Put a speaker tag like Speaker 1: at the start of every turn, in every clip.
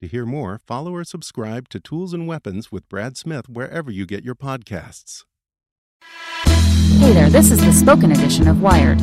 Speaker 1: To hear more, follow or subscribe to Tools and Weapons with Brad Smith wherever you get your podcasts.
Speaker 2: Hey there, this is the spoken edition of Wired.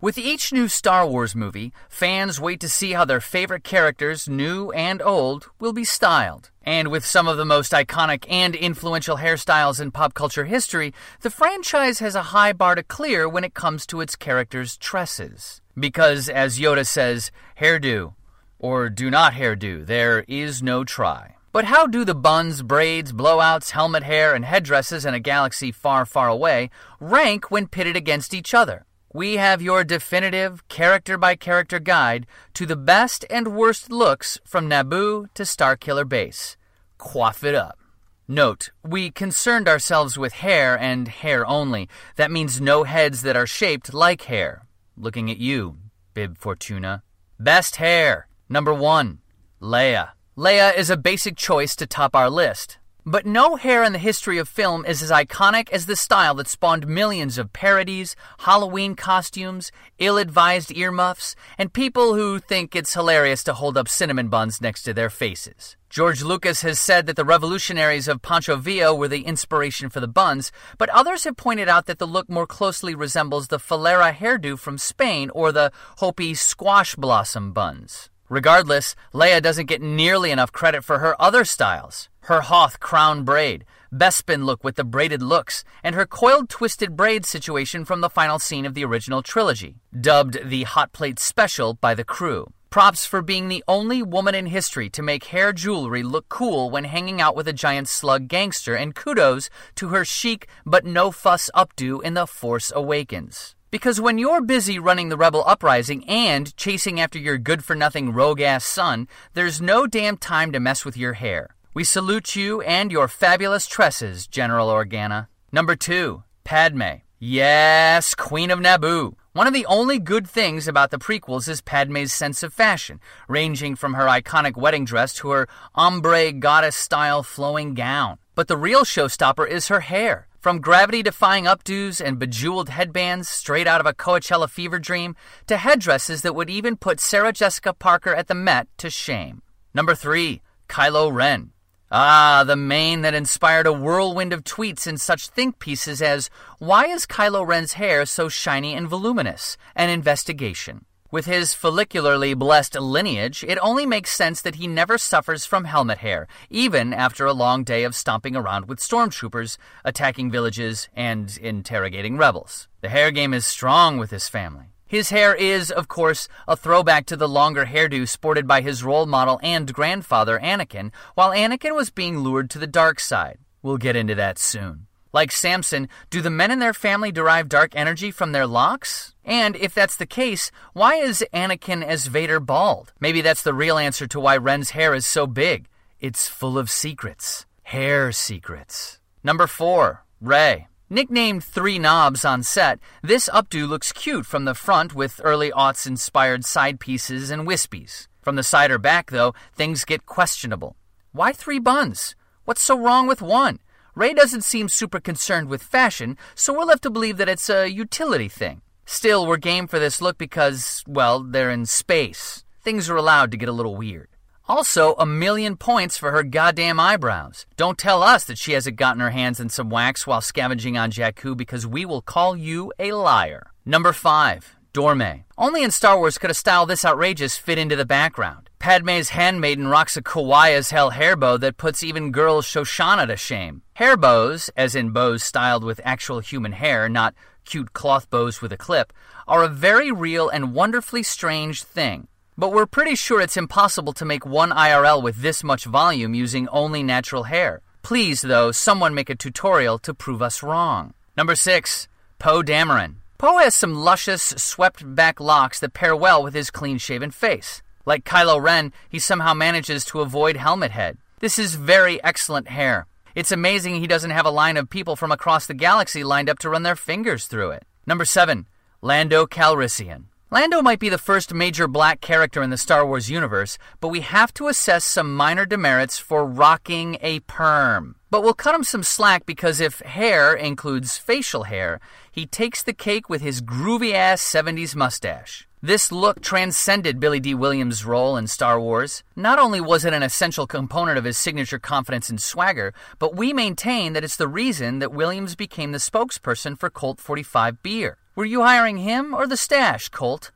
Speaker 3: With each new Star Wars movie, fans wait to see how their favorite characters, new and old, will be styled. And with some of the most iconic and influential hairstyles in pop culture history, the franchise has a high bar to clear when it comes to its characters' tresses. Because, as Yoda says, hairdo, or do not hairdo, there is no try. But how do the buns, braids, blowouts, helmet hair, and headdresses in a galaxy far, far away rank when pitted against each other? We have your definitive, character by character guide to the best and worst looks from Naboo to Starkiller Base. Quaff it up. Note, we concerned ourselves with hair and hair only. That means no heads that are shaped like hair. Looking at you, Bib Fortuna. Best hair. Number one, Leia. Leia is a basic choice to top our list. But no hair in the history of film is as iconic as the style that spawned millions of parodies, Halloween costumes, ill advised earmuffs, and people who think it's hilarious to hold up cinnamon buns next to their faces. George Lucas has said that the revolutionaries of Pancho Villa were the inspiration for the buns, but others have pointed out that the look more closely resembles the Falera hairdo from Spain or the Hopi squash blossom buns. Regardless, Leia doesn't get nearly enough credit for her other styles. Her Hoth crown braid, Bespin look with the braided looks, and her coiled twisted braid situation from the final scene of the original trilogy, dubbed the Hot Plate Special by the crew. Props for being the only woman in history to make hair jewelry look cool when hanging out with a giant slug gangster, and kudos to her chic but no fuss updo in The Force Awakens. Because when you're busy running the rebel uprising and chasing after your good for nothing rogue ass son, there's no damn time to mess with your hair. We salute you and your fabulous tresses, General Organa. Number two, Padme. Yes, Queen of Naboo. One of the only good things about the prequels is Padme's sense of fashion, ranging from her iconic wedding dress to her ombre goddess style flowing gown. But the real showstopper is her hair. From gravity defying updos and bejeweled headbands straight out of a Coachella fever dream to headdresses that would even put Sarah Jessica Parker at the Met to shame. Number three, Kylo Ren. Ah, the mane that inspired a whirlwind of tweets in such think pieces as Why is Kylo Ren's hair so shiny and voluminous? An investigation. With his follicularly blessed lineage, it only makes sense that he never suffers from helmet hair, even after a long day of stomping around with stormtroopers, attacking villages, and interrogating rebels. The hair game is strong with his family. His hair is, of course, a throwback to the longer hairdo sported by his role model and grandfather, Anakin, while Anakin was being lured to the dark side. We'll get into that soon. Like Samson, do the men in their family derive dark energy from their locks? And if that's the case, why is Anakin as Vader bald? Maybe that's the real answer to why Ren's hair is so big. It's full of secrets. Hair secrets. Number 4. Rey. Nicknamed Three Knobs on set, this updo looks cute from the front with early aughts inspired side pieces and wispies. From the side or back, though, things get questionable. Why three buns? What's so wrong with one? Rey doesn't seem super concerned with fashion, so we're left to believe that it's a utility thing. Still, we're game for this look because, well, they're in space. Things are allowed to get a little weird. Also, a million points for her goddamn eyebrows. Don't tell us that she hasn't gotten her hands in some wax while scavenging on Jakku because we will call you a liar. Number 5. Dorme. Only in Star Wars could a style this outrageous fit into the background. Padme's handmaiden rocks a kawaii as hell hair bow that puts even girl Shoshana to shame. Hair bows, as in bows styled with actual human hair, not cute cloth bows with a clip, are a very real and wonderfully strange thing. But we're pretty sure it's impossible to make one IRL with this much volume using only natural hair. Please, though, someone make a tutorial to prove us wrong. Number 6. Poe Dameron. Poe has some luscious, swept back locks that pair well with his clean shaven face. Like Kylo Ren, he somehow manages to avoid helmet head. This is very excellent hair. It's amazing he doesn't have a line of people from across the galaxy lined up to run their fingers through it. Number 7. Lando Calrissian. Lando might be the first major black character in the Star Wars universe, but we have to assess some minor demerits for rocking a perm. But we'll cut him some slack because if hair includes facial hair, he takes the cake with his groovy ass 70s mustache. This look transcended Billy Dee Williams' role in Star Wars. Not only was it an essential component of his signature confidence and swagger, but we maintain that it's the reason that Williams became the spokesperson for Colt 45 beer. Were you hiring him or the stash, Colt?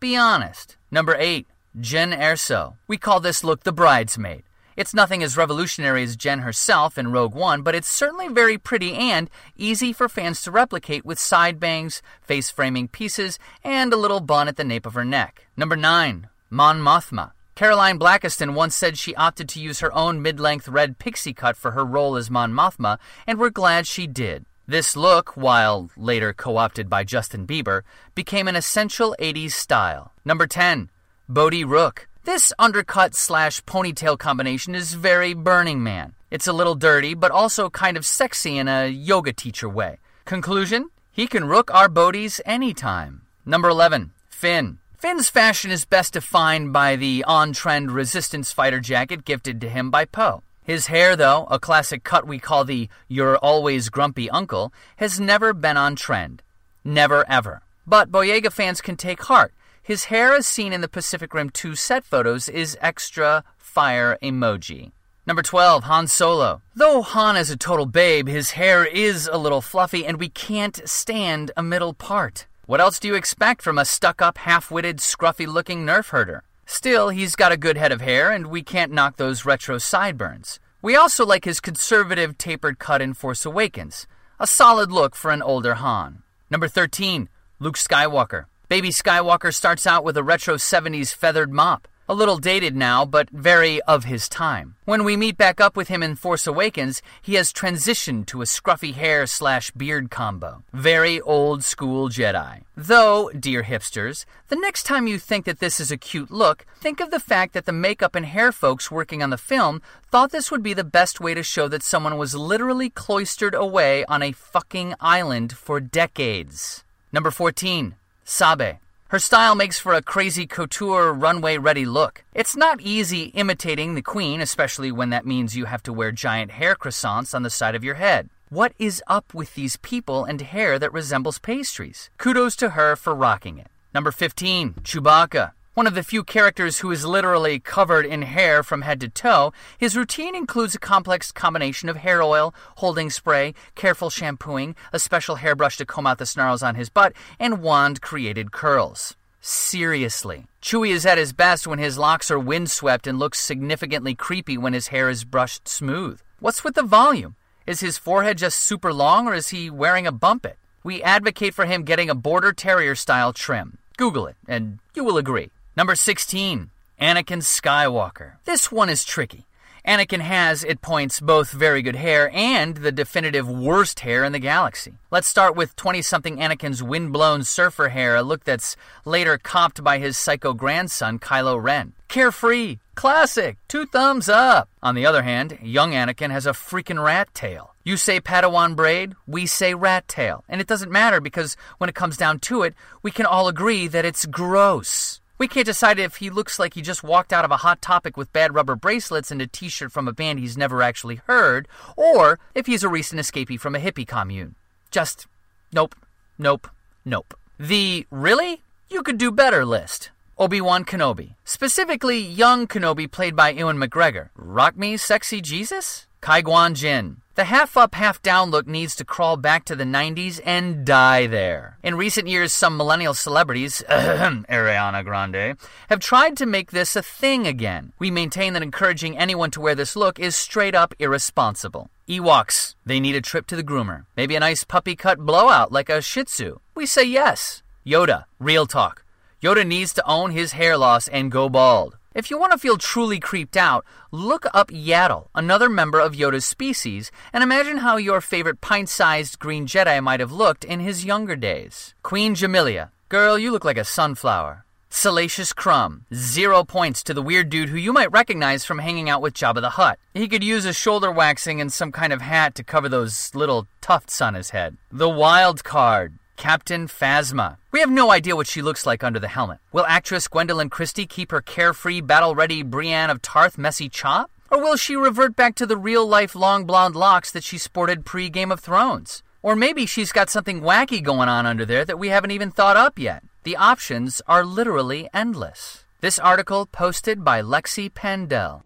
Speaker 3: Be honest. Number 8. Jyn Erso. We call this look the bridesmaid. It's nothing as revolutionary as Jen herself in Rogue One, but it's certainly very pretty and easy for fans to replicate with side bangs, face framing pieces, and a little bun at the nape of her neck. Number 9. Mon Mothma. Caroline Blakiston once said she opted to use her own mid length red pixie cut for her role as Mon Mothma, and we're glad she did. This look, while later co opted by Justin Bieber, became an essential 80s style. Number 10. Bodhi Rook. This undercut slash ponytail combination is very Burning Man. It's a little dirty, but also kind of sexy in a yoga teacher way. Conclusion? He can rook our Bodhies anytime. Number 11. Finn. Finn's fashion is best defined by the on trend resistance fighter jacket gifted to him by Poe. His hair, though, a classic cut we call the You're Always Grumpy Uncle, has never been on trend. Never ever. But Boyega fans can take heart. His hair, as seen in the Pacific Rim 2 set photos, is extra fire emoji. Number 12, Han Solo. Though Han is a total babe, his hair is a little fluffy, and we can't stand a middle part. What else do you expect from a stuck up, half witted, scruffy looking nerf herder? Still, he's got a good head of hair, and we can't knock those retro sideburns. We also like his conservative, tapered cut in Force Awakens. A solid look for an older Han. Number 13, Luke Skywalker. Baby Skywalker starts out with a retro 70s feathered mop. A little dated now, but very of his time. When we meet back up with him in Force Awakens, he has transitioned to a scruffy hair slash beard combo. Very old school Jedi. Though, dear hipsters, the next time you think that this is a cute look, think of the fact that the makeup and hair folks working on the film thought this would be the best way to show that someone was literally cloistered away on a fucking island for decades. Number 14. Sabe. Her style makes for a crazy couture runway ready look. It's not easy imitating the queen, especially when that means you have to wear giant hair croissants on the side of your head. What is up with these people and hair that resembles pastries? Kudos to her for rocking it. Number 15, Chewbacca. One of the few characters who is literally covered in hair from head to toe, his routine includes a complex combination of hair oil, holding spray, careful shampooing, a special hairbrush to comb out the snarls on his butt, and wand created curls. Seriously. Chewie is at his best when his locks are windswept and looks significantly creepy when his hair is brushed smooth. What's with the volume? Is his forehead just super long or is he wearing a Bumpit? We advocate for him getting a border terrier style trim. Google it, and you will agree. Number 16, Anakin Skywalker. This one is tricky. Anakin has, it points, both very good hair and the definitive worst hair in the galaxy. Let's start with 20 something Anakin's wind-blown surfer hair, a look that's later copped by his psycho grandson, Kylo Ren. Carefree, classic, two thumbs up. On the other hand, young Anakin has a freaking rat tail. You say Padawan braid, we say rat tail. And it doesn't matter because when it comes down to it, we can all agree that it's gross. We can't decide if he looks like he just walked out of a Hot Topic with bad rubber bracelets and a t shirt from a band he's never actually heard, or if he's a recent escapee from a hippie commune. Just nope, nope, nope. The really? You could do better list. Obi-Wan Kenobi. Specifically, young Kenobi played by Ewan McGregor. Rock me, sexy Jesus? Qui-Gon Jinn. The half up, half down look needs to crawl back to the 90s and die there. In recent years, some millennial celebrities, Ariana Grande, have tried to make this a thing again. We maintain that encouraging anyone to wear this look is straight up irresponsible. Ewoks, they need a trip to the groomer. Maybe a nice puppy cut blowout like a Shih Tzu. We say yes. Yoda, real talk. Yoda needs to own his hair loss and go bald. If you want to feel truly creeped out, look up Yaddle, another member of Yoda's species, and imagine how your favorite pint sized green Jedi might have looked in his younger days. Queen Jamillia, girl, you look like a sunflower. Salacious Crumb, zero points to the weird dude who you might recognize from hanging out with Jabba the Hutt. He could use a shoulder waxing and some kind of hat to cover those little tufts on his head. The Wild Card, Captain Phasma. We have no idea what she looks like under the helmet. Will actress Gwendoline Christie keep her carefree, battle ready Brienne of Tarth messy chop? Or will she revert back to the real life long blonde locks that she sported pre Game of Thrones? Or maybe she's got something wacky going on under there that we haven't even thought up yet. The options are literally endless. This article posted by Lexi Pandell.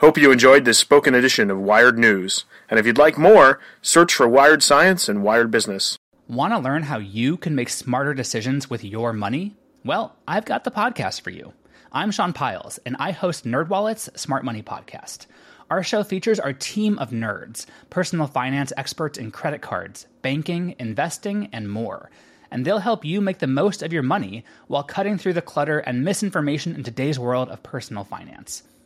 Speaker 4: Hope you enjoyed this spoken edition of Wired News. And if you'd like more, search for Wired Science and Wired Business.
Speaker 5: Want to learn how you can make smarter decisions with your money? Well, I've got the podcast for you. I'm Sean Pyles, and I host NerdWallet's Smart Money Podcast. Our show features our team of nerds, personal finance experts in credit cards, banking, investing, and more. And they'll help you make the most of your money while cutting through the clutter and misinformation in today's world of personal finance.